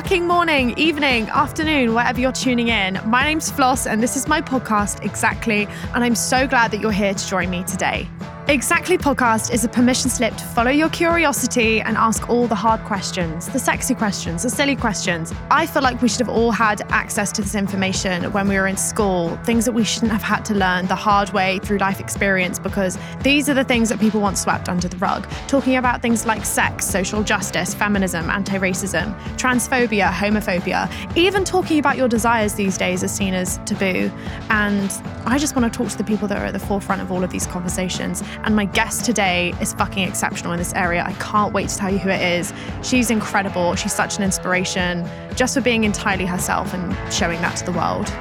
fucking morning, evening, afternoon, wherever you're tuning in. My name's Floss, and this is my podcast, Exactly. And I'm so glad that you're here to join me today. Exactly podcast is a permission slip to follow your curiosity and ask all the hard questions, the sexy questions, the silly questions. I feel like we should have all had access to this information when we were in school, things that we shouldn't have had to learn the hard way through life experience because these are the things that people want swept under the rug. Talking about things like sex, social justice, feminism, anti racism, transphobia, homophobia, even talking about your desires these days is seen as taboo. And I just want to talk to the people that are at the forefront of all of these conversations and my guest today is fucking exceptional in this area. I can't wait to tell you who it is. She's incredible. She's such an inspiration just for being entirely herself and showing that to the world.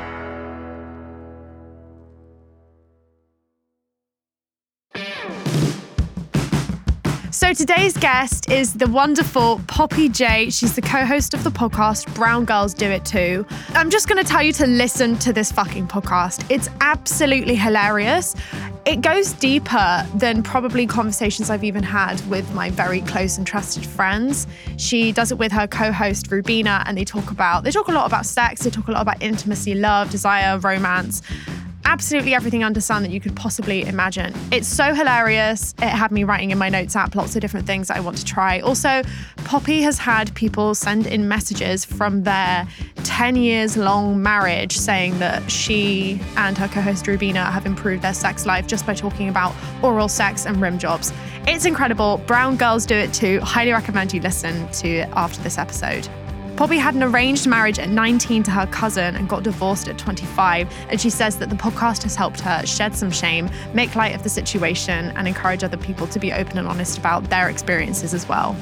So today's guest is the wonderful Poppy Jay. She's the co-host of the podcast Brown Girls Do It Too. I'm just going to tell you to listen to this fucking podcast. It's absolutely hilarious. It goes deeper than probably conversations I've even had with my very close and trusted friends. She does it with her co-host Rubina and they talk about they talk a lot about sex, they talk a lot about intimacy, love, desire, romance absolutely everything under sun that you could possibly imagine. It's so hilarious. It had me writing in my notes app lots of different things that I want to try. Also, Poppy has had people send in messages from their 10 years long marriage saying that she and her co host Rubina have improved their sex life just by talking about oral sex and rim jobs. It's incredible. Brown girls do it too. Highly recommend you listen to it after this episode. Poppy had an arranged marriage at 19 to her cousin and got divorced at 25. And she says that the podcast has helped her shed some shame, make light of the situation, and encourage other people to be open and honest about their experiences as well.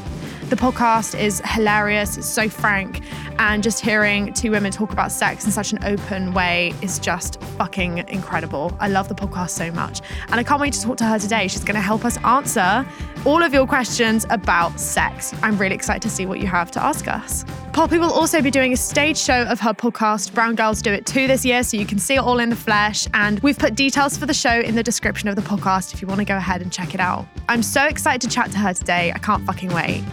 The podcast is hilarious, it's so frank, and just hearing two women talk about sex in such an open way is just fucking incredible. I love the podcast so much. And I can't wait to talk to her today. She's going to help us answer all of your questions about sex. I'm really excited to see what you have to ask us. Poppy will also be doing a stage show of her podcast, Brown Girls Do It Too, this year, so you can see it all in the flesh. And we've put details for the show in the description of the podcast if you want to go ahead and check it out. I'm so excited to chat to her today. I can't fucking wait.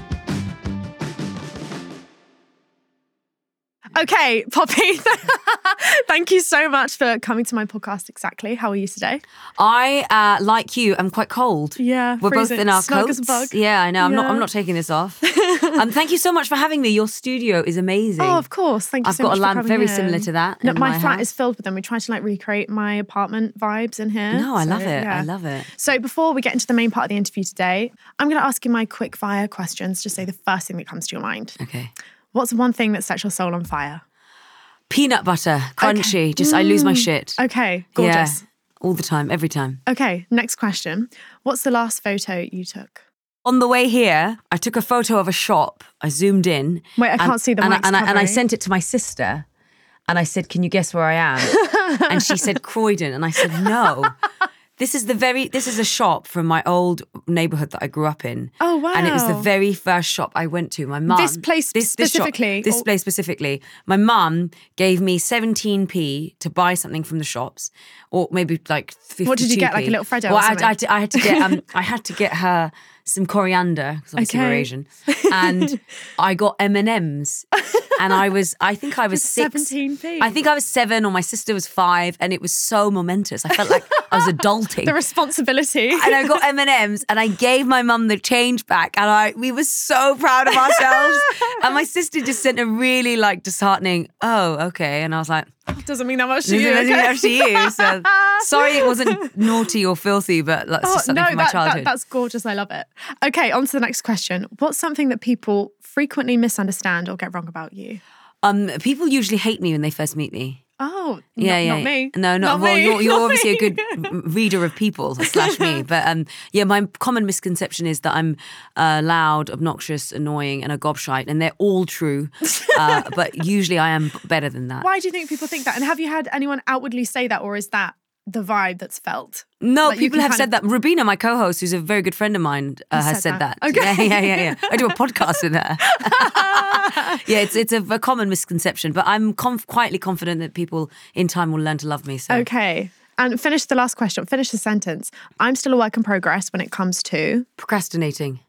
Okay, Poppy, thank you so much for coming to my podcast. Exactly. How are you today? I, uh, like you, I'm quite cold. Yeah, we're freezing. both in our Snug coats. as a bug. Yeah, I know. I'm not. I'm not taking this off. um, thank you so much for having me. Your studio is amazing. Oh, of course. Thank you so much. I've so got a lamp very in. similar to that No, in my, my flat house. is filled with them. We try to like recreate my apartment vibes in here. No, I So, love it. yeah. I love it. So before we get into the main part of the interview today, I'm going to ask you my quick fire questions. Just say the first thing that comes to your mind. Okay. What's one thing that sets your soul on fire? Peanut butter, crunchy. Just I lose my shit. Mm. Okay, gorgeous. Yeah, all the time, every time. Okay, next question. What's the last photo you took? On the way here, I took a photo of a shop. I zoomed in. Wait, I and- can't see the and, I- and, I, and I sent it to my sister. And I said, Can you guess where I am? and she said, Croydon. And I said, No. This is the very this is a shop from my old neighborhood that I grew up in. Oh, wow! And it was the very first shop I went to. My mum This place shop- specifically, this or- place specifically. My mum gave me 17p to buy something from the shops. Or maybe like 52p. What did you get, like a little Freddo Well, I, had- I, I had to get um I had to get her some coriander because we're Okay. Asian, and I got M and M's, and I was I think I was six. 17p. I think I was seven, or my sister was five, and it was so momentous. I felt like I was adulting. The responsibility. and I got M and M's, and I gave my mum the change back, and I we were so proud of ourselves. and my sister just sent a really like disheartening, "Oh, okay," and I was like, Doesn't mean that much to "This you. is okay? up to you." So sorry, it wasn't naughty or filthy, but that's Oh, just something no, from my that, childhood. that, that's gorgeous. I love it. Okay, on to the next question. What's something that people frequently misunderstand or get wrong about you? um, people usually hate me when they first meet me. Oh, Yeah, not, yeah. not me. No, not, Not well. me. You're, you're Not obviously me. a good reader of people slash me, but um, yeah, my common misconception is that I'm uh, loud, obnoxious, annoying, and a gobshite, and they're all true. Uh, but usually, I am better than that. Why do you think people think that? And have you had anyone outwardly say that, or is that the vibe that's felt? No, Like, people have said that. Rubina, my co-host, who's a very good friend of mine, uh, Has has said said that. that. Okay. Yeah, yeah, yeah, yeah. I do a podcast with her. yeah, it's it's a, a common misconception, but I'm conf- quietly confident that people in time will learn to love me. So Okay. And finish the last question. Finish the sentence. I'm still a work in progress when it comes to. procrastinating.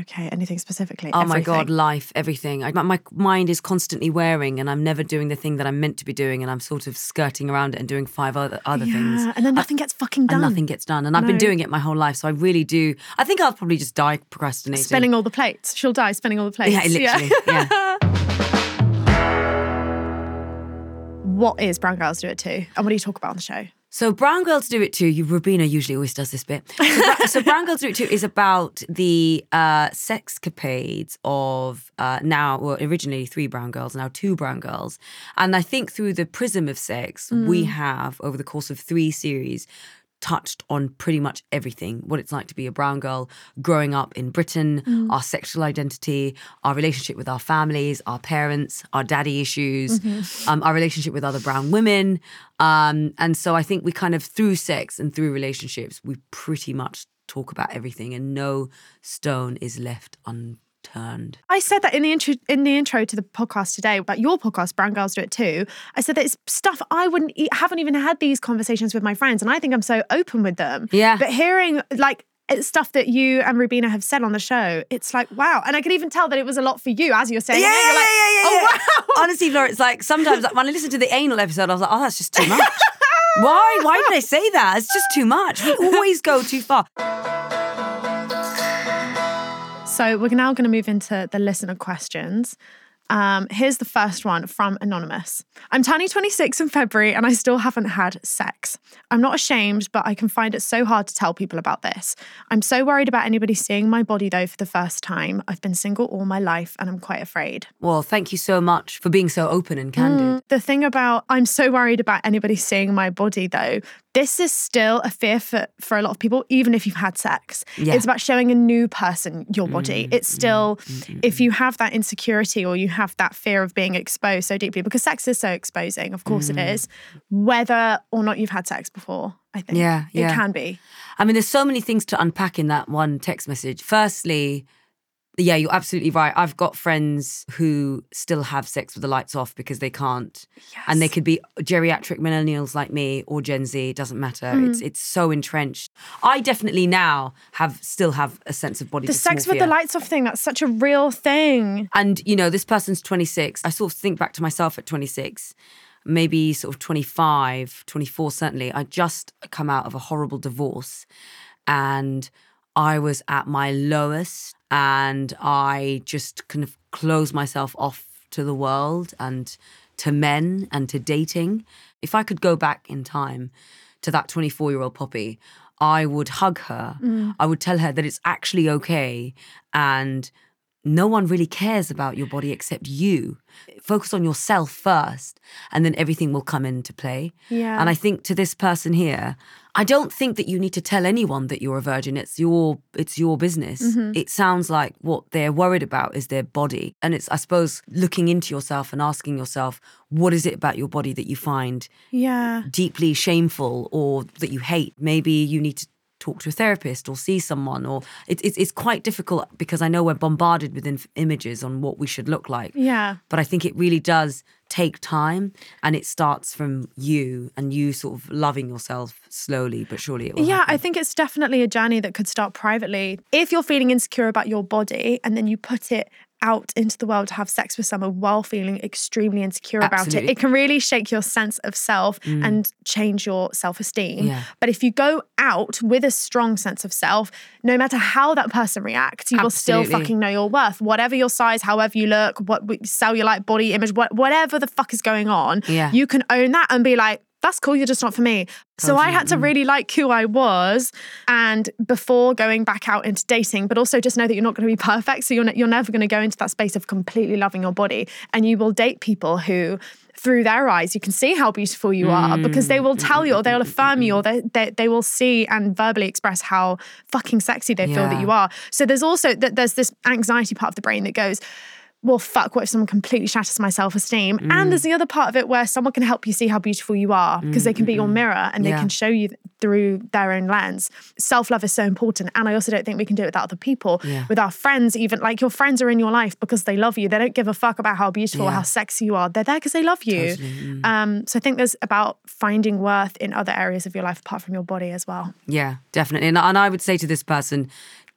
Okay, anything specifically? Oh my god, life, everything. I, my, my mind is constantly wearing, and I'm never doing the thing that I'm meant to be doing, and I'm sort of skirting around it and doing five other other things. And then nothing gets fucking done. And nothing gets done. And I've been doing it my whole life. So I really do. I think I'll probably just die procrastinating. Spinning all the plates. She'll die spinning all the plates. Yeah, literally. Yeah. What is Brown Girls Do It Too? And what do you talk about on the show? So Brown Girls Do It Too. You, Rubina usually always does this bit. So, so Brown Girls Do It Too is about the uh, sexcapades of uh, now, well, originally three brown girls, now two brown girls. And I think through the prism of sex, we have, over the course of three series, touched on pretty much everything what it's like to be a brown girl growing up in Britain, our sexual identity, our relationship with our families, our parents, our daddy issues, um, our relationship with other brown women. Um, and so I think we kind of, through sex and through relationships, we pretty much talk about everything and no stone is left unturned. I said that in the intro in the intro to the podcast today about your podcast, Brown Girls Do It Too. I said that it's stuff I wouldn't e- haven't even had these conversations with my friends, and I think I'm so open with them. Yeah. But hearing like it's stuff that you and Rubina have said on the show, it's like wow, and I could even tell that it was a lot for you as you're saying. it. You're like, oh wow. Honestly, Laura, it's like sometimes when I listen to the anal episode, I was like, oh, that's just too much. Why? Why did I say that? It's just too much. We always go too far. So we're now going to move into the listener questions. Um, here's the first one from Anonymous. I'm turning 26 in February and I still haven't had sex. I'm not ashamed, but I can find it so hard to tell people about this. I'm so worried about anybody seeing my body though for the first time. I've been single all my life and I'm quite afraid. Well, thank you so much for being so open and candid. The thing about I'm so worried about anybody seeing my body though, this is still a fear for, for a lot of people, even if you've had sex. Yeah. It's about showing a new person your mm, body. Mm, it's still, mm, if you have that insecurity or you have that fear of being exposed so deeply, because sex is so exposing, of course it is, whether or not you've had sex before, I think. Yeah, yeah. It can be. I mean, there's so many things to unpack in that one text message. Firstly, yeah, you're absolutely right. I've got friends who still have sex with the lights off because they can't. And they could be geriatric millennials like me or Gen Z, it doesn't matter. Mm. It's it's so entrenched. I definitely now have still have a sense of body The sex with the lights off thing, that's such a real thing. And, you know, this person's 26. I sort of think back to myself at 26, maybe sort of 25, 24, certainly. I just come out of a horrible divorce and I was at my lowest and I just kind of closed myself off to the world and to men and to dating. If I could go back in time to that 24 year old Poppy, I would hug her. Mm. I would tell her that it's actually okay and no one really cares about your body except you. Focus on yourself first, and then everything will come into play. Yeah. And I think to this person here, I don't think that you need to tell anyone that you're a virgin. It's your it's your business. Mm-hmm. It sounds like what they're worried about is their body. And it's I suppose looking into yourself and asking yourself, what is it about your body that you find Yeah. deeply shameful or that you hate. Maybe you need to talk to a therapist or see someone or it, it's it's quite difficult because I know we're bombarded with inf- images on what we should look like. Yeah. But I think it really does take time and it starts from you and you sort of loving yourself slowly but surely it will Yeah, happen. I think it's definitely a journey that could start privately. If you're feeling insecure about your body and then you put it out into the world to have sex with someone while feeling extremely insecure about it. It can really shake your sense of self mm. and change your self esteem. Yeah. But if you go out with a strong sense of self, no matter how that person reacts, you will still fucking know your worth. Whatever your size, however you look, what cellulite body image, what, whatever the fuck is going on, Yeah. you can own that and be like, that's cool, you're just not for me. So I had to really like who I was and before going back out into dating, but also just know that you're not going to be perfect. So you're, ne- you're never going to go into that space of completely loving your body. And you will date people who, through their eyes, you can see how beautiful you are because they will tell you or they'll affirm you or they, they, they will see and verbally express how fucking sexy they feel that you are. So there's also, that there's this anxiety part of the brain that goes, well, fuck, what if someone completely shatters my self esteem? Mm. And there's the other part of it where someone can help you see how beautiful you are because they can be your mirror and they Yeah. can show you through their own lens. Self love is so important. And I also don't think we can do it without other people, Yeah. with our friends, even like your friends are in your life because they love you. They don't give a fuck about how beautiful or Yeah. how sexy you are. They're there because they love you. Totally, Um, so I think there's about finding worth in other areas of your life apart from your body as well. Yeah, definitely. And I would say to this person,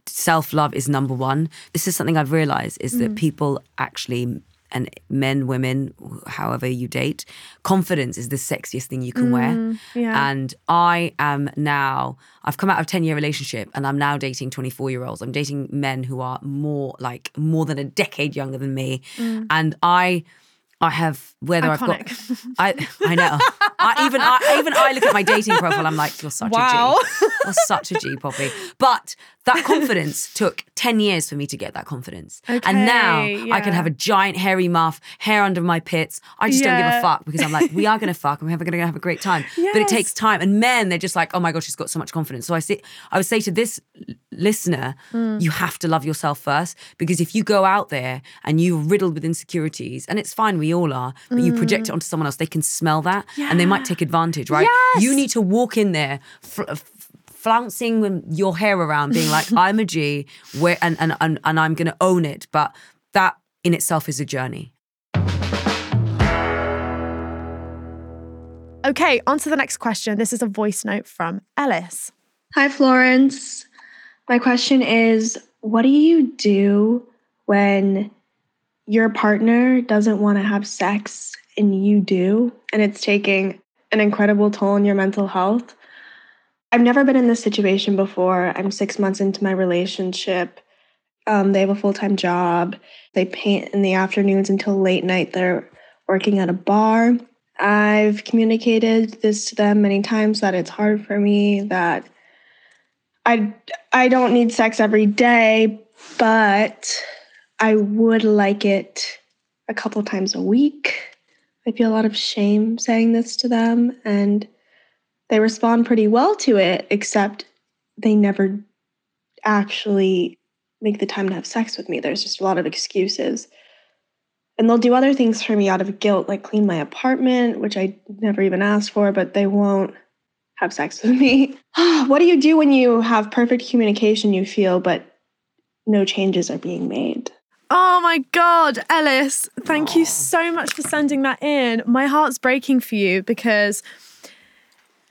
self love is number one. This is something I've realized is Mm. that people actually, and men, women, however you date, confidence is the sexiest thing you can wear. Mm, yeah. And I am now, I've come out of a 10 year relationship and I'm now dating 24 year olds. I'm dating men who are more like more than a decade younger than me. And I, I have whether Mm. Iconic. I've got, I I know. I, even I even I look at my dating profile. I'm like, you're such Wow. a G. You're such a G, Poppy. But that confidence took ten years for me to get that confidence, and now Okay, I can have a giant hairy muff, hair under my pits. I just don't give a fuck because I'm like, we are gonna fuck, and we're gonna have a great time. But it takes time, and men they're just like, oh my gosh, she's got so much confidence. So I say, I would say to this listener, Mm. you have to love yourself first because if you go out there and you're riddled with insecurities, and it's fine, we all are, but you project it onto someone else, they can smell that and they might take advantage, right? Yes. You need to walk in there. Fl- Flouncing your hair around, being like, "I'm a G," where and and and, and I'm going to own it. But that in itself is a journey. Okay, on to the next question. This is a voice note from Ellis. Hi, Florence. My question is What do you do when your partner doesn't want to have sex and you do, and it's taking an incredible toll on your mental health? I've never been in this situation before. I'm six months into my relationship. Um, they have a full time job. They paint in the afternoons until late night. They're working at a bar. I've communicated this to them many times that it's hard for me, that I I don't need sex every day, but I would like it a couple times a week. I feel a lot of shame saying this to them and they respond pretty well to it except they never actually make the time to have sex with me. There's just a lot of excuses. And they'll do other things for me out of guilt, like clean my apartment, which I never even asked for, but they won't have sex with me. what do you do when you have perfect communication, you feel, but no changes are being made? Oh my God, Ellis, thank you so much for sending that in. My heart's breaking for you because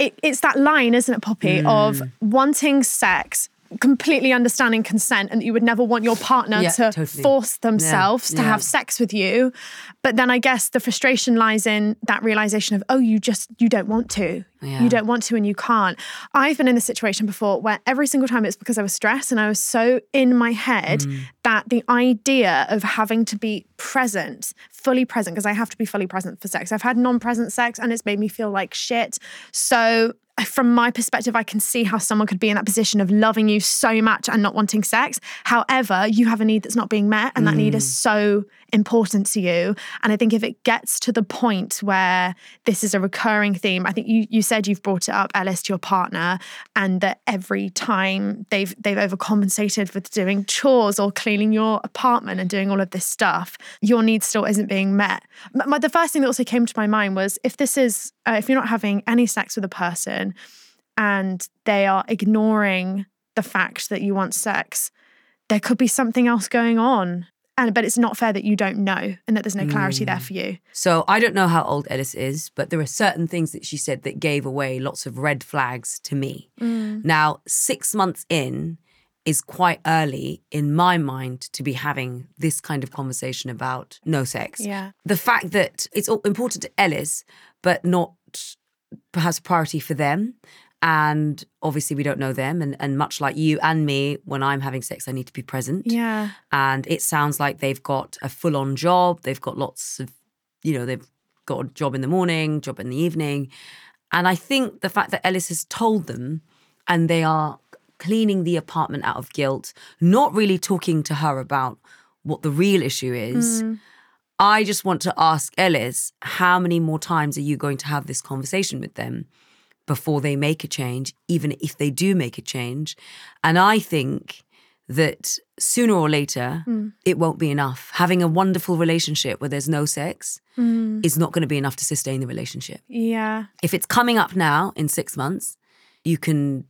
it, it's that line, isn't it, Poppy, of mm. wanting sex, completely understanding consent, and that you would never want your partner Yeah, to totally. force themselves to yeah. have sex with you. But then I guess the frustration lies in that realization of, oh, you just, you don't want to. Yeah. You don't want to and you can't. I've been in this situation before where every single time it's because I was stressed and I was so in my head Mm. that the idea of having to be present, fully present, because I have to be fully present for sex. I've had non present sex and it's made me feel like shit. So, from my perspective, I can see how someone could be in that position of loving you so much and not wanting sex. However, you have a need that's not being met, and that need is mm. so important to you. And I think if it gets to the point where this is a recurring theme, I think you you said you've brought it up, Ellis, to your partner, and that every time they've they've overcompensated with doing chores or cleaning your apartment and doing all of this stuff, your need still isn't being met. My, the first thing that also came to my mind was if this is uh, if you're not having any sex with a person and they are ignoring the fact that you want sex, there could be something else going on. And but it's not fair that you don't know and that there's no clarity there mm. for you. So I don't know how old Ellis is, but there are certain things that she said that gave away lots of red flags to me. Mm. Now, six months in is quite early in my mind to be having this kind of conversation about no sex. Yeah. The fact that it's all important to Ellis, but not perhaps a priority for them. And obviously, we don't know them. And, and much like you and me, when I'm having sex, I need to be present Yeah. and it sounds like they've got a full on job. They've got lots of, you know, they've got a job in the morning, job in the evening. And I think the fact that Ellis has told them and they are cleaning the apartment out of guilt, not really talking to her about what the real issue is. Mm. I just want to ask Ellis, how many more times are you going to have this conversation with them before they make a change, even if they do make a change? And I think that sooner or later, mm. it won't be enough. Having a wonderful relationship where there's no sex mm. is not going to be enough to sustain the relationship. Yeah. If it's coming up now in six months, you can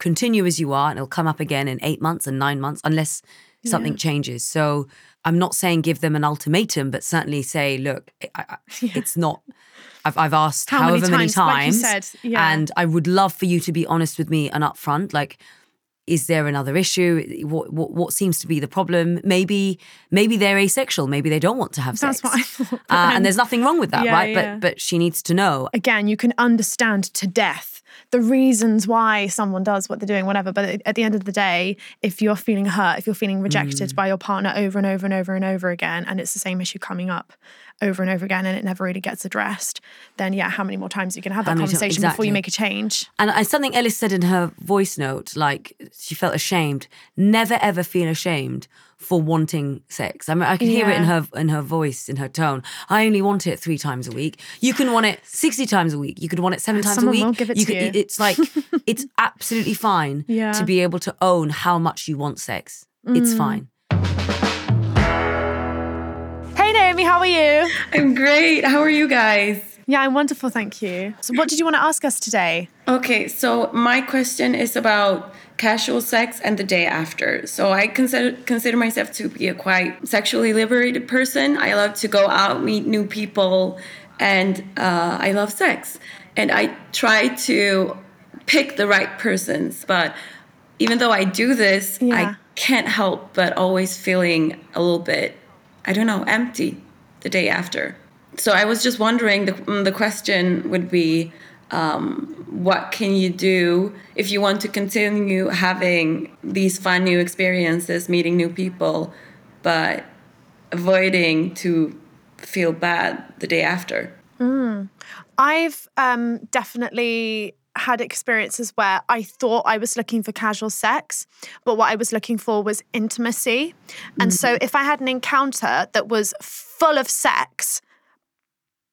continue as you are and it'll come up again in eight months and nine months unless something changes. So I'm not saying give them an ultimatum, but certainly say, look, I, I, it's not. I've, I've asked How many however many times, like said, yeah. and I would love for you to be honest with me and upfront. Like, is there another issue? What, what what seems to be the problem? Maybe maybe they're asexual. Maybe they don't want to have That's sex. what I thought. Uh, and there's nothing wrong with that, Yeah, right? yeah. But but she needs to know. again, you can understand to death the reasons why someone does what they're doing, whatever. But at- at the end of the day, if you're feeling hurt, if you're feeling rejected Mm. by your partner over and over and over and over again, and it's the same issue coming up over and over again, and it never really gets addressed, then yeah, how many more times are you can have that conversation before you make a change? And I, something Ellis said in her voice note, like she felt ashamed. Never ever feel ashamed for wanting sex. I mean, I can hear it in her in her voice, in her tone. I only want it three times a week. You can want it sixty times a week. You could want it seven times Someone a week. will give it to could, you. It's like it's absolutely fine Yeah. to be able to own how much you want sex. It's Mm. fine. Hey Naomi, how are you? I'm great. How are you guys? Yeah, I'm wonderful, thank you. So, what did you want to ask us today? Okay, so my question is about casual sex and the day after. So I consider consider myself to be a quite sexually liberated person. I love to go out, meet new people, and uh, I love sex. And I try to pick the right persons. But even though I do this, Yeah. I can't help but always feeling a little bit, I don't know, empty the day after. So I was just wondering. The mm, the question would be, um, what can you do if you want to continue having these fun new experiences, meeting new people, but avoiding to feel bad the day after? I've um, definitely had experiences where I thought I was looking for casual sex, but what I was looking for was intimacy. And so mm. if I had an encounter that was full of sex,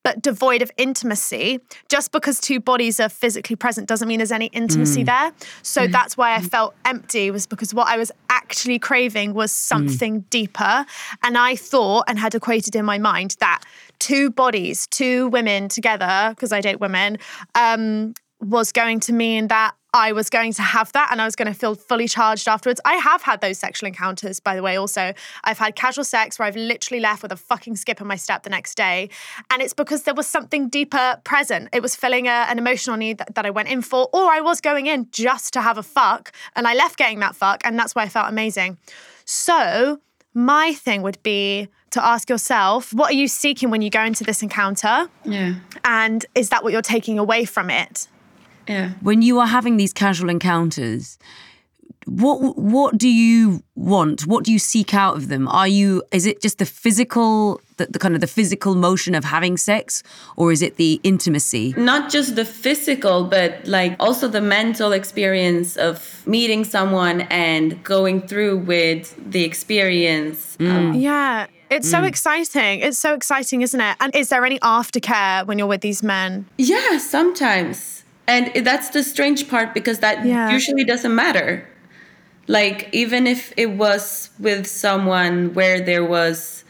but devoid of intimacy, just because two bodies are physically present doesn't mean there's any intimacy mm. there. So mm. that's why I felt empty, was because what I was actually craving was something deeper. And I thought and had equated in my mind that two bodies, two women together, because I date women, um, was going to mean that I was going to have that and I was going to feel fully charged afterwards. I have had those sexual encounters, by the way, also. I've had casual sex where I've literally left with a fucking skip in my step the next day. And it's because there was something deeper present. It was filling a, an emotional need that, that I went in for, or I was going in just to have a fuck and I left getting that fuck. And that's why I felt amazing. So, my thing would be to ask yourself, what are you seeking when you go into this encounter? Yeah, And is that what you're taking away from it? Yeah. when you are having these casual encounters what what do you want what do you seek out of them are you is it just the physical the, the kind of the physical motion of having sex or is it the intimacy Not just the physical, but like also the mental experience of meeting someone and going through with the experience. Um, Yeah, it's so exciting. It's so exciting, isn't it? And is there any aftercare when you're with these men? Yeah, sometimes. And that's the strange part because that Yeah. usually doesn't matter. Like, even if it was with someone where there was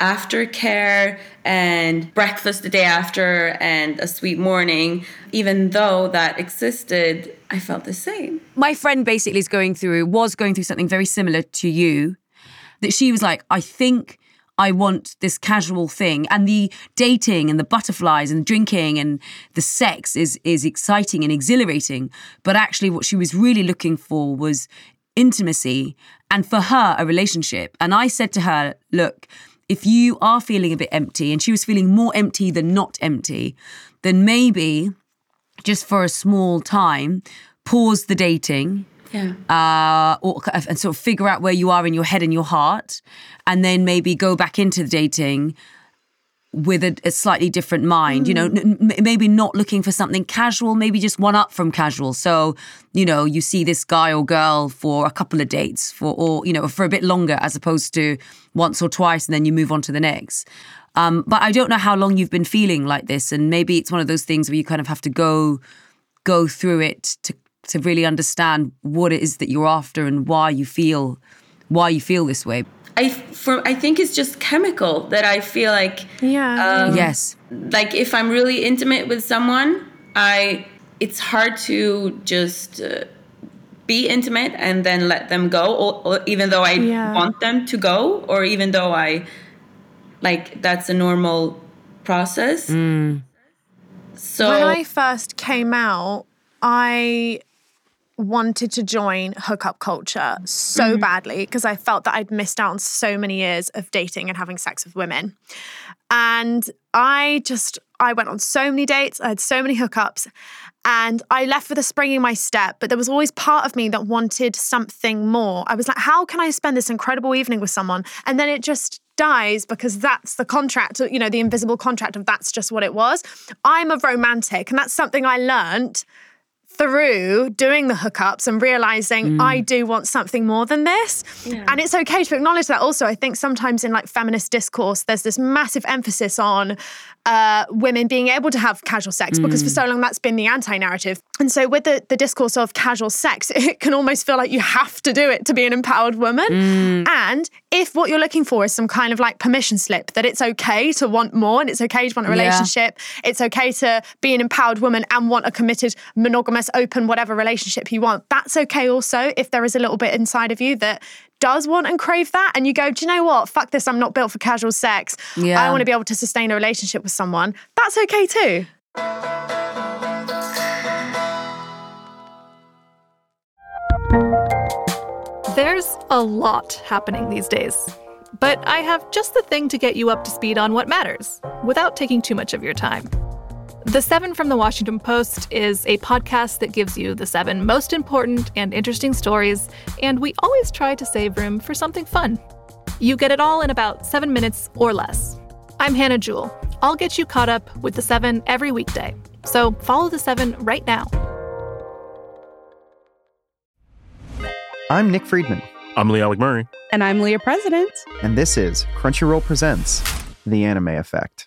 aftercare and breakfast the day after and a sweet morning, even though that existed, I felt the same. my friend basically is going through was going through something very similar to you that she was like i think i want this casual thing. And the dating and the butterflies and drinking and the sex is is exciting and exhilarating. But actually what she was really looking for was intimacy and for her a relationship. And i said to her look if you are feeling a bit empty and she was feeling more empty than not empty then maybe just for a small time, pause the dating Yeah. uh, or, and sort of figure out where you are in your head and your heart, and then maybe go back into the dating with a, a slightly different mind. You know, n- n- maybe not looking for something casual, maybe just one up from casual. So, you know, you see this guy or girl for a couple of dates for, or you know, for a bit longer as opposed to once or twice, and then you move on to the next. Um, but I don't know how long you've been feeling like this, and maybe it's one of those things where you kind of have to go go through it to to really understand what it is that you're after and why you feel why you feel this way. I, for, I think it's just chemical that I feel like Yeah. yes. like if I'm really intimate with someone, I it's hard to just uh, be intimate and then let them go, or, or even though I Yeah. want them to go, or even though I like that's a normal process. So when I first came out, I wanted to join hookup culture so mm-hmm. badly because I felt that I'd missed out on so many years of dating and having sex with women. And I just, I went on so many dates, I had so many hookups, and I left with a spring in my step. But there was always part of me that wanted something more. I was like, how can I spend this incredible evening with someone? And then it just dies because that's the contract, you know, the invisible contract of that's just what it was. I'm a romantic, and that's something I learned through doing the hookups and realizing mm. I do want something more than this. And it's okay to acknowledge that also. I think sometimes in like feminist discourse, there's this massive emphasis on uh, women being able to have casual sex because for so long that's been the anti narrative. And so with the, the discourse of casual sex, it can almost feel like you have to do it to be an empowered woman. And if what you're looking for is some kind of like permission slip that it's okay to want more and it's okay to want a Yeah. relationship, it's okay to be an empowered woman and want a committed, monogamous, open, whatever relationship you want. That's okay also if there is a little bit inside of you that does want and crave that. And you go, do you know what? Fuck this. I'm not built for casual sex. Yeah. I want to be able to sustain a relationship with someone. That's okay too. There's a lot happening these days. But I have just the thing to get you up to speed on what matters without taking too much of your time. The Seven from the Washington Post is a podcast that gives you the seven most important and interesting stories, and we always try to save room for something fun. You get it all in about seven minutes or less. I'm Hannah Jewell. I'll get you caught up with the seven every weekday. So follow the seven right now. I'm Nick Friedman, I'm Lee Alec Murray. And I'm Leah President. and this is Crunchyroll Presents The Anime Effect.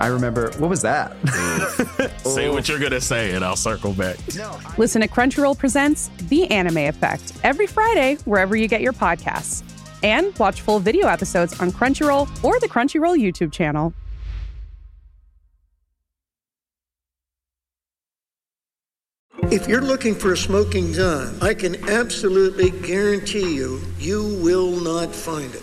I remember, what was that? Say what you're gonna say, and I'll circle back. Listen to Crunchyroll Presents The Anime Effect every Friday, wherever you get your podcasts. And watch full video episodes on Crunchyroll or the Crunchyroll YouTube channel. If you're looking for a smoking gun, I can absolutely guarantee you, you will not find it.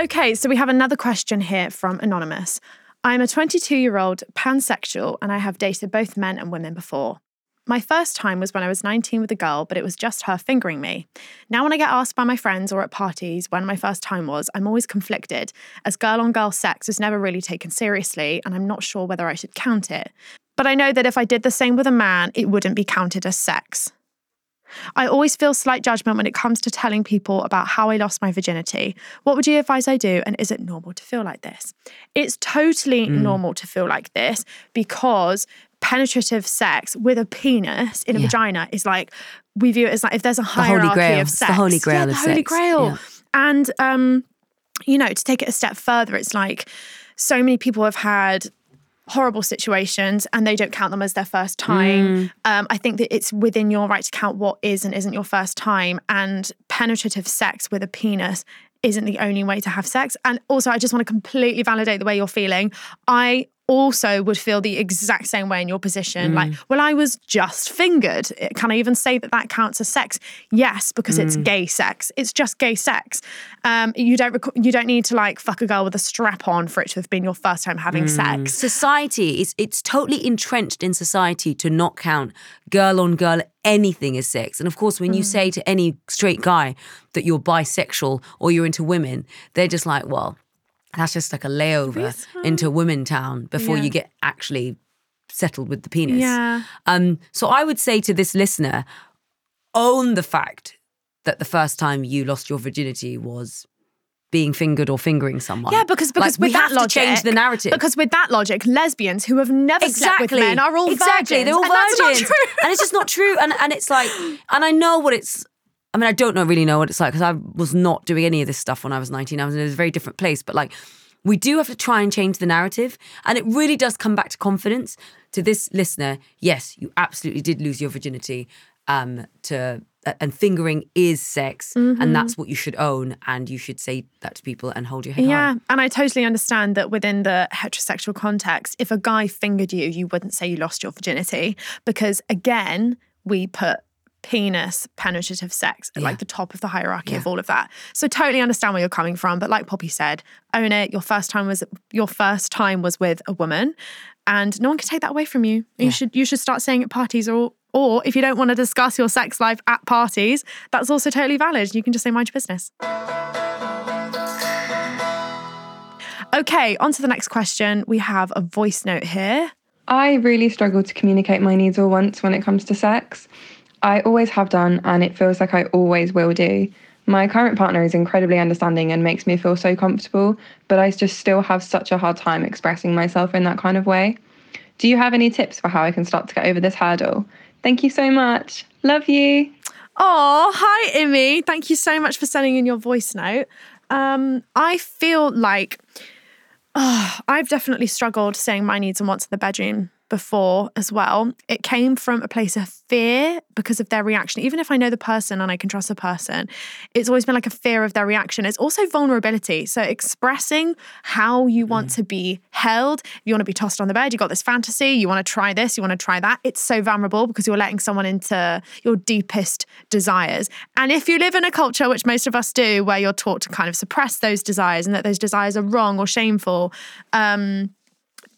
Okay, so we have another question here from Anonymous. I'm a 22 year old pansexual and I have dated both men and women before. My first time was when I was 19 with a girl, but it was just her fingering me. Now, when I get asked by my friends or at parties when my first time was, I'm always conflicted, as girl on girl sex is never really taken seriously, and I'm not sure whether I should count it. But I know that if I did the same with a man, it wouldn't be counted as sex. I always feel slight judgment when it comes to telling people about how I lost my virginity. What would you advise I do? And is it normal to feel like this? It's totally normal to feel like this because penetrative sex with a penis in a Yeah. vagina is like we view it as like if there's a Holy hierarchy Grail. of It's the sex. Holy Grail yeah, the Holy sex. Grail. Yeah. And um, you know, to take it a step further, it's like so many people have had horrible situations and they don't count them as their first time. Um, I think that it's within your right to count what is and isn't your first time. And penetrative sex with a penis isn't the only way to have sex. And also, I just want to completely validate the way you're feeling. I also would feel the exact same way in your position. Mm. Like, well, I was just fingered. Can I even say that that counts as sex? Yes, because it's mm. gay sex. It's just gay sex. Um, you don't rec- you don't need to like fuck a girl with a strap on for it to have been your first time having mm. sex. Society is it's totally entrenched in society to not count girl on girl anything as sex. And of course, when you say to any straight guy that you're bisexual or you're into women, they're just like, well, that's just like a layover into women town before Yeah. you get actually settled with the penis. Yeah. Um, so I would say to this listener, own the fact that the first time you lost your virginity was being fingered or fingering someone. Yeah, because because Like, with that logic, change the narrative. Because with that logic, lesbians who have never slept with men are all exactly. virgins. They're all and virgins, and it's just not true. And and it's like, and I know what it's. I mean, I don't know really know what it's like because I was not doing any of this stuff when I was nineteen. I was in a very different place. But like, we do have to try and change the narrative, and it really does come back to confidence. To this listener, yes, you absolutely did lose your virginity. Um, to and fingering is sex, Mhm. and that's what you should own, and you should say that to people and hold your head Yeah, high. and I totally understand that within the heterosexual context, if a guy fingered you, you wouldn't say you lost your virginity because again, we put penis penetrative sex at like the top of the hierarchy of all of that. So totally understand where you're coming from, but like Poppy said, own it. Your first time was your first time was with a woman and no one can take that away from you. You Yeah. should you should start saying at parties or or if you don't want to discuss your sex life at parties, that's also totally valid. You can just say mind your business. Okay, on to the next question. We have a voice note here. I really struggle to communicate my needs or wants when it comes to sex. I always have done, and it feels like I always will do. My current partner is incredibly understanding and makes me feel so comfortable, but I just still have such a hard time expressing myself in that kind of way. Do you have any tips for how I can start to get over this hurdle? Thank you so much. Love you. Oh, hi, Imi. Thank you so much for sending in your voice note. Um, I feel like oh, I've definitely struggled saying my needs and wants in the bedroom before as well. It came from a place of fear because of their reaction. Even if I know the person and I can trust the person, it's always been like a fear of their reaction. It's also vulnerability. So expressing how you want to be held, you want to be tossed on the bed, you got this fantasy, you want to try this, you want to try that. It's so vulnerable because you're letting someone into your deepest desires. And if you live in a culture, which most of us do, where you're taught to kind of suppress those desires and that those desires are wrong or shameful, um,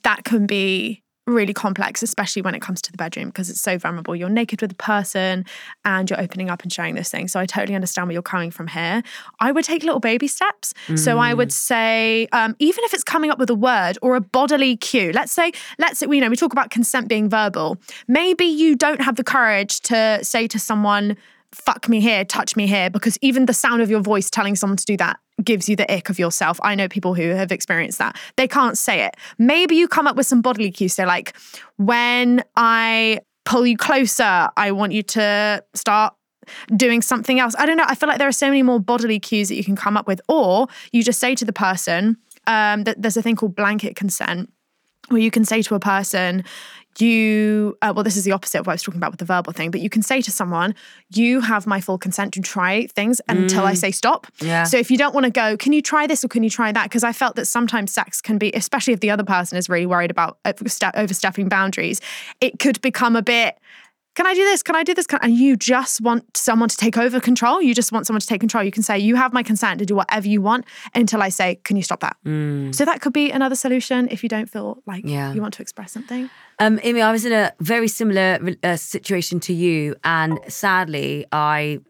that can be really complex, especially when it comes to the bedroom because it's so vulnerable. You're naked with a person and you're opening up and sharing those things. So I totally understand where you're coming from here. I would take little baby steps. So I would say, um, even if it's coming up with a word or a bodily cue, let's say, let's say, you know, we talk about consent being verbal. Maybe you don't have the courage to say to someone, fuck me here, touch me here, because even the sound of your voice telling someone to do that gives you the ick of yourself. I know people who have experienced that. They can't say it. Maybe you come up with some bodily cues. So, like, when I pull you closer, I want you to start doing something else. I don't know. I feel like there are so many more bodily cues that you can come up with. Or you just say to the person um, that there's a thing called blanket consent where you can say to a person, you, uh, well, this is the opposite of what I was talking about with the verbal thing, but you can say to someone, you have my full consent to try things until I Mm. say stop. Yeah. So if you don't want to go, can you try this or can you try that? Because I felt that sometimes sex can be, especially if the other person is really worried about overste- overstepping boundaries, it could become a bit, can I do this? Can I do this? Can, and you just want someone to take over control. You just want someone to take control. You can say, you have my consent to do whatever you want until I say, can you stop that? Mm. So that could be another solution if you don't feel like Yeah. you want to express something. Um, Amy, I was in a very similar uh, situation to you, and sadly, I,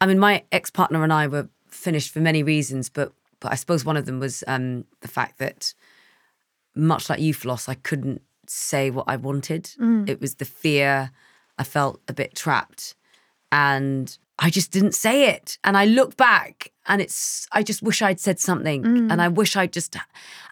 I mean, my ex partner and I were finished for many reasons, but but I suppose one of them was um, the fact that, much like you, Floss, I couldn't say what I wanted. Mm. It was the fear. I felt a bit trapped, and I just didn't say it. And I look back, and it's I just wish I'd said something, Mm. and I wish I just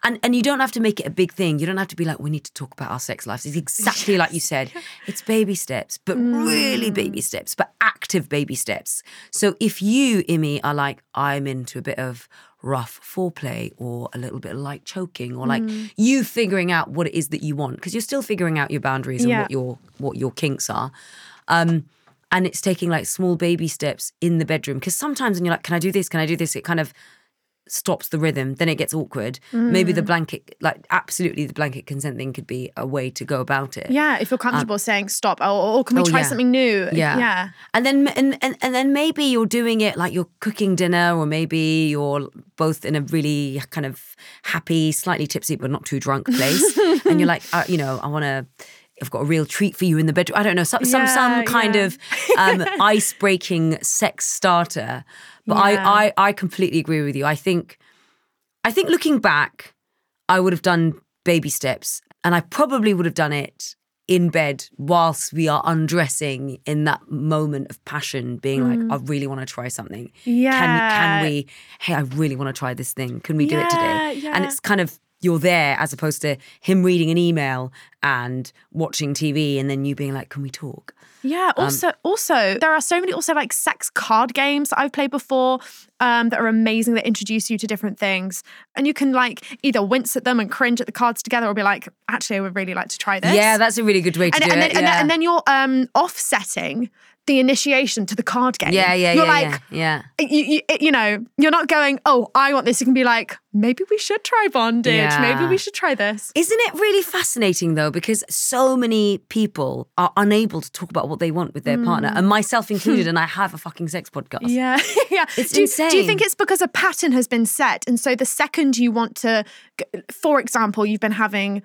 and and you don't have to make it a big thing. You don't have to be like, we need to talk about our sex lives. It's exactly like you said. It's baby steps, but really baby steps, but active baby steps. So if you, Imi, are like, I'm into a bit of rough foreplay or a little bit of light choking or like Mm. you figuring out what it is that you want because you're still figuring out your boundaries and what your what your kinks are um and it's taking like small baby steps in the bedroom because sometimes when you're like can i do this can i do this it kind of stops the rhythm then it gets awkward maybe the Mm. blanket like absolutely the blanket consent thing could be a way to go about it Yeah, if you're comfortable saying stop, or, or can we Oh, try yeah. something new? Yeah. yeah. And then and, and and then maybe you're doing it like you're cooking dinner, or maybe you're both in a really kind of happy, slightly tipsy but not too drunk place, and you're like, uh, you know, I want to. I've got a real treat for you in the bedroom. I don't know, some some, Yeah, some kind yeah. of um, ice breaking sex starter. But Yeah. I, I I completely agree with you. I think I think looking back, I would have done baby steps, and I probably would have done it in bed whilst we are undressing in that moment of passion, being like, I really want to try something. Can Mm. Yeah. can can we? Hey, I really want to try this thing. Can we do it today? Yeah, And it's kind of you're there as opposed to him reading an email and watching TV and then you being like, Can we talk? Yeah. Um, Also, also there are so many also like sex card games that I've played before um, that are amazing that introduce you to different things, and you can like either wince at them and cringe at the cards together, or be like, actually, I would really like to try this. Yeah, that's a really good way to and, do and it. then, and, then, and then you're um, offsetting the initiation to the card game. yeah, yeah, You're yeah, like. yeah, yeah. You, you, you know, you're not going, oh, I want this. You can be like, maybe we should try bondage. Maybe we should try this. Isn't it really fascinating though? Because so many people are unable to talk about what they want with their partner, and myself included. and I have a fucking sex podcast. Mm. Yeah, yeah. It's do, you- Do you think it's because a pattern has been set, and so the second you want to, for example, you've been having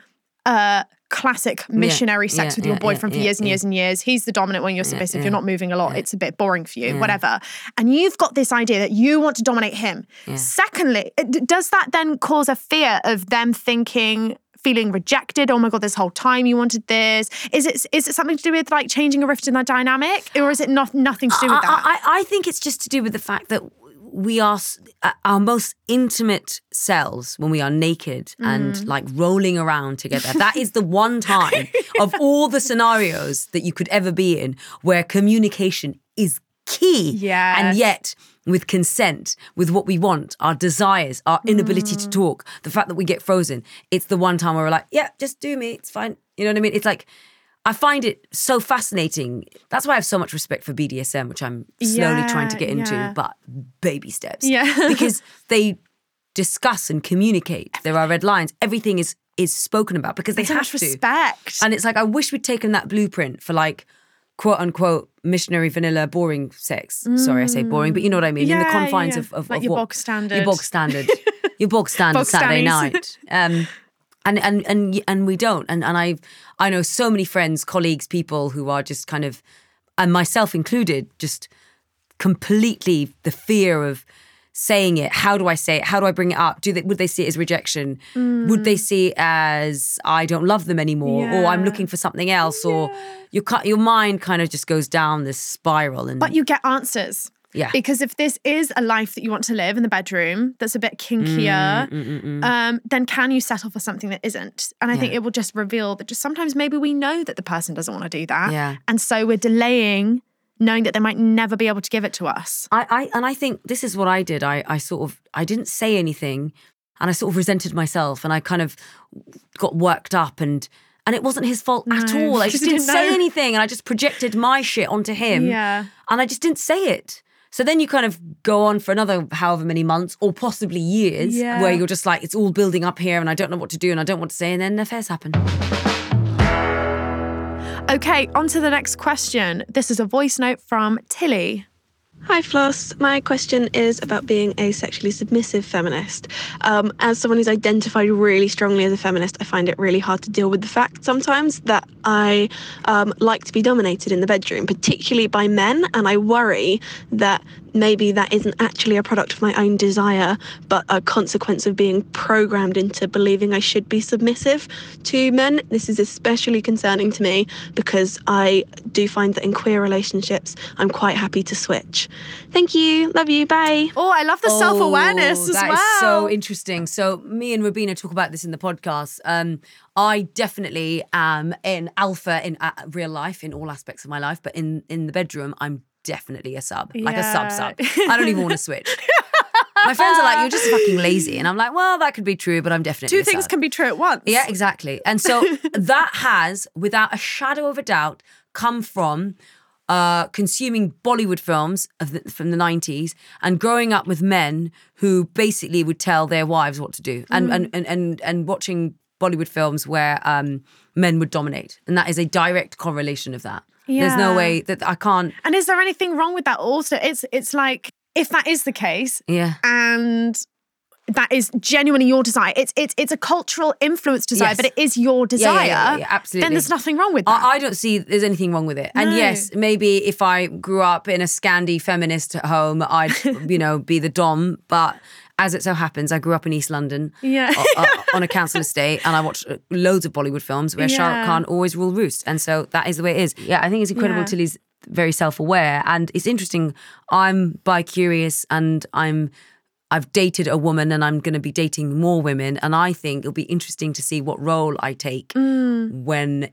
uh classic missionary sex yeah, with your yeah, boyfriend yeah, for years and yeah. years and years. He's the dominant one, you're submissive. yeah. You're not moving a lot. It's a bit boring for you, whatever. And you've got this idea that you want to dominate him. Secondly, does that then cause a fear of them thinking? Feeling rejected. Oh my god! This whole time you wanted this. Is it is it something to do with like changing a rift in that dynamic, or is it not nothing to do with I, that? I, I think it's just to do with the fact that we are our most intimate selves when we are naked Mm. and like rolling around together. That is the one time of all the scenarios that you could ever be in where communication is key. Yes. And yet, with consent, with what we want, our desires, our inability Mm. to talk, the fact that we get frozen, it's the one time where we're like, yeah, just do me. It's fine. You know what I mean? It's like, I find it so fascinating. That's why I have so much respect for BDSM, which I'm slowly trying to get into, yeah. but baby steps. Yeah. because they discuss and communicate. There are red lines. Everything is is spoken about because they have to. respect. And it's like I wish we'd taken that blueprint for like quote unquote missionary vanilla boring sex. Sorry, I say boring, but you know what I mean. Yeah, in the confines yeah. of, of Like of your what- bog standard. Your bog standard. your bog standard Bog Saturday night. Um and and and and we don't. And and I I know so many friends, colleagues, people who are just kind of and myself included, just completely the fear of saying it. How do I say it? How do I bring it up? Do they would they see it as rejection? Would they mm. see it as I don't love them anymore, or I'm looking for something else, or your your mind kind of just goes down this spiral and but you get answers. Yeah. Because if this is a life that you want to live in the bedroom that's a bit kinkier, Mm, um, then can you settle for something that isn't? And I think it will just reveal that just sometimes maybe we know that the person doesn't want to do that. Yeah. And so we're delaying knowing that they might never be able to give it to us. I, I and I think this is what I did. I, I sort of I didn't say anything, and I sort of resented myself, and I kind of got worked up, and and it wasn't his fault at all. I just didn't didn't say anything, and I just projected my shit onto him. Yeah. and I just didn't say it. So then you kind of go on for another however many months or possibly years Yeah. where you're just like, it's all building up here and I don't know what to do and I don't want to say, and then affairs happen. Okay, on to the next question. This is a voice note from Tilly. Hi, Floss. My question is about being a sexually submissive feminist. Um, as someone who's identified really strongly as a feminist, I find it really hard to deal with the fact sometimes that I um, like to be dominated in the bedroom, particularly by men, and I worry that maybe that isn't actually a product of my own desire, but a consequence of being programmed into believing I should be submissive to men. This is especially concerning to me because I do find that in queer relationships, I'm quite happy to switch. Thank you. Love you. Bye. Oh, I love the self awareness Oh, as that well. is so interesting. So me and Rubina talk about this in the podcast. Um, I definitely am in alpha in uh, real life in all aspects of my life, but in in the bedroom, I'm definitely a sub, like a sub sub. I don't even want to switch. My friends are like, "You're just fucking lazy," and I'm like, "Well, that could be true, but I'm definitely Two things sub." can be true at once. Yeah, exactly. And so that has, without a shadow of a doubt, come from uh, consuming Bollywood films of the, from the 90s and growing up with men who basically would tell their wives what to do and, and, and, and, and watching Bollywood films where um, men would dominate. And that is a direct correlation of that. There's no way that I can't. And is there anything wrong with that? Also, it's it's like if that is the case, Yeah. and that is genuinely your desire. It's it's it's a cultural influence desire, Yes. but it is your Yeah, yeah, desire. yeah, yeah, absolutely. Then there's nothing wrong with that. I, I don't see there's anything wrong with it. And yes, maybe if I grew up in a Scandi feminist home, I'd, you know, be the dom. But as it so happens, I grew up in East London Yeah. o- o- on a council estate, and I watched uh, loads of Bollywood films where Shah Rukh Khan always ruled roost, and so that is the way it is. Yeah, I think it's incredible. Yeah. Tilly's very self-aware, and it's interesting. I'm bi-curious, and I'm. I've dated a woman and I'm going to be dating more women. And I think it'll be interesting to see what role I take Mm. when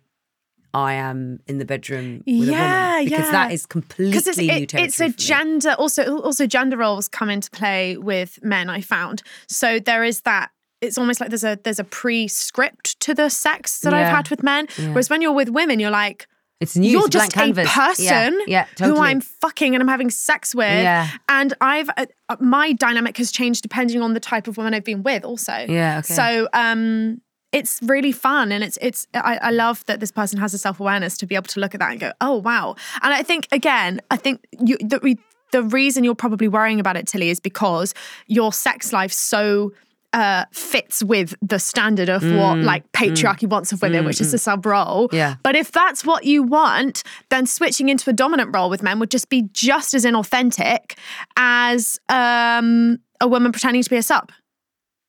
I am in the bedroom with a Yeah, woman. Because yeah. that is completely new it- territory. it's a gender also also gender roles come into play with men i found so there is that it's almost like there's a there's a pre-script to the sex that i've had with men Yeah. whereas when you're with women you're like It's new. you're it's a just a canvas. person Yeah, yeah who. I'm fucking and I'm having sex with. Yeah. And I've uh, uh, my dynamic has changed depending on the type of woman I've been with, also. Yeah, okay. So um, it's really fun, and it's it's. I, I love that this person has a self awareness to be able to look at that and go, oh wow. And I think again, I think you the we, the reason you're probably worrying about it, Tilly, is because your sex life so uh, fits with the standard of what Mm, like patriarchy wants of women, mm, which is mm. the sub role. Yeah. But if that's what you want, then switching into a dominant role with men would just be just as inauthentic as um, a woman pretending to be a sub.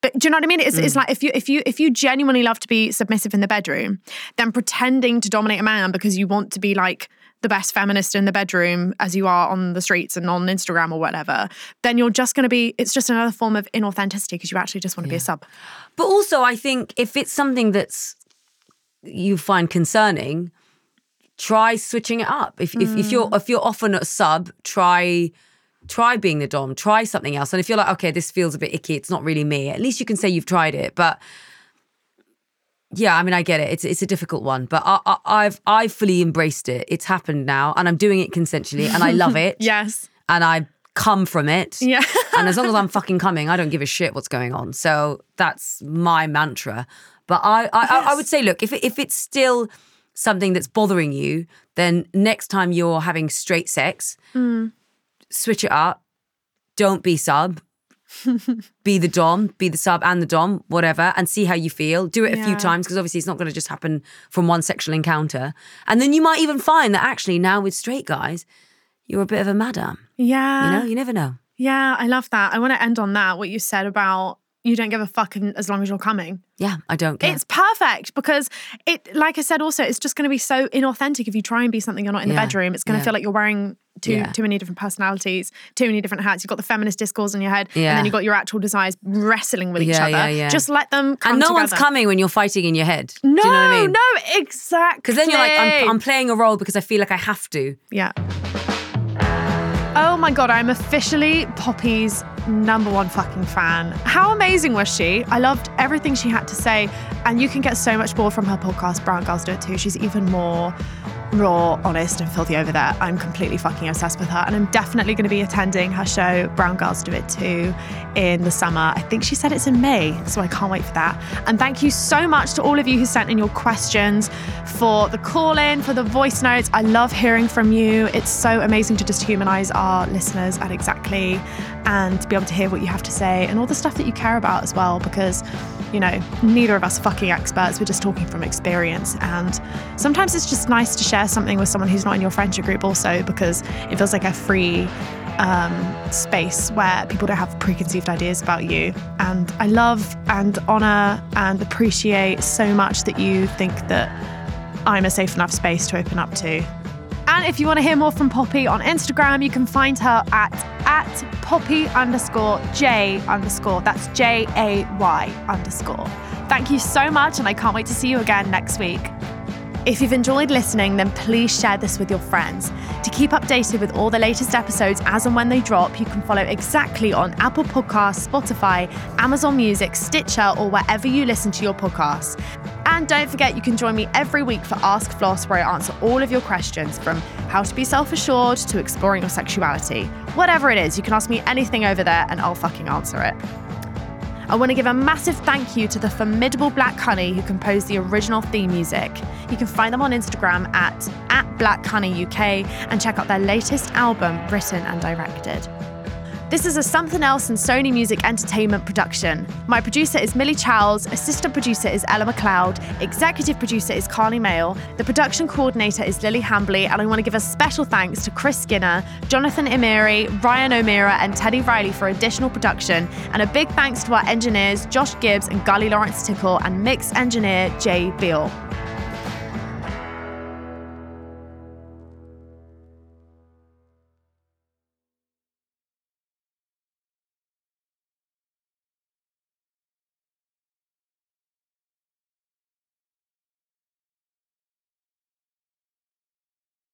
But do you know what I mean? It's, it's Mm. like if you if you if you genuinely love to be submissive in the bedroom, then pretending to dominate a man because you want to be like the best feminist in the bedroom as you are on the streets and on Instagram or whatever, then you're just going to be. It's just another form of inauthenticity because you actually just want to be a sub. But also, I think if it's something that's you find concerning, try switching it up. If if, if you're if you're often a sub, try try being the dom. Try something else. And if you're like, okay, this feels a bit icky, it's not really me. At least you can say you've tried it. But yeah, I mean, I get it. It's it's a difficult one, but I, I, I've I've fully embraced it. It's happened now, and I'm doing it consensually, and I love it. yes, and I come from it. Yeah. and as long as I'm fucking coming, I don't give a shit what's going on. So that's my mantra. But I I, I, I would say, look, if it, if it's still something that's bothering you, then next time you're having straight sex, Mm. Switch it up. Don't be sub. be the dom, be the sub and the dom, whatever, and see how you feel. Do it a few times because obviously it's not going to just happen from one sexual encounter. And then you might even find that actually now with straight guys, you're a bit of a madam. Yeah. You know, you never know. Yeah, I love that. I want to end on that. What you said about you don't give a fuck as long as you're coming. Yeah, I don't care. It's perfect because it, like I said, also it's just going to be so inauthentic if you try and be something you're not in the bedroom. It's going to yeah. feel like you're wearing too Yeah. too many different personalities, too many different hats. You've got the feminist discourse in your head, and then you've got your actual desires wrestling with each Yeah, other. yeah, yeah. Just let them come and no one's coming when you're fighting in your head. No, Do you know what I mean? no, exactly. Because then you're like, I'm, I'm playing a role because I feel like I have to. Yeah. Oh my god, I'm officially Poppy's number one fucking fan. How amazing was she? I loved everything she had to say, and you can get so much more from her podcast, Brown Girls Do It Too. She's even more raw, honest, and filthy over there. I'm completely fucking obsessed with her, and I'm definitely going to be attending her show, Brown Girls Do It Too, in the summer. I think she said it's in May, so I can't wait for that. And thank you so much to all of you who sent in your questions, for the call in, for the voice notes. I love hearing from you. It's so amazing to just humanize our listeners at Exactly and to be able to hear what you have to say and all the stuff that you care about as well, because you know, neither of us are fucking experts. We're just talking from experience. And sometimes it's just nice to share something with someone who's not in your friendship group, also, because it feels like a free um, space where people don't have preconceived ideas about you. And I love and honor and appreciate so much that you think that I'm a safe enough space to open up to. And if you want to hear more from Poppy on Instagram, you can find her at at Poppy underscore J underscore. That's J A Y underscore. Thank you so much, and I can't wait to see you again next week. If you've enjoyed listening, then please share this with your friends. To keep updated with all the latest episodes as and when they drop, you can follow exactly on Apple Podcasts, Spotify, Amazon Music, Stitcher, or wherever you listen to your podcasts. And don't forget, you can join me every week for Ask Floss, where I answer all of your questions from how to be self assured to exploring your sexuality. Whatever it is, you can ask me anything over there and I'll fucking answer it. I want to give a massive thank you to the formidable Black Honey who composed the original theme music. You can find them on Instagram at, at Black Honey UK and check out their latest album, written and directed. This is a Somethin' Else and Sony Music Entertainment production. My producer is Millie Chowles, assistant producer is Ella McLeod, executive producer is Carly Mail, the production coordinator is Lily Hambley, and I want to give a special thanks to Chris Skinner, Jonathan Emiri, Ryan O'Meara, and Teddy Riley for additional production, and a big thanks to our engineers Josh Gibbs and Gully Lawrence Tickle and mix engineer Jay Beal.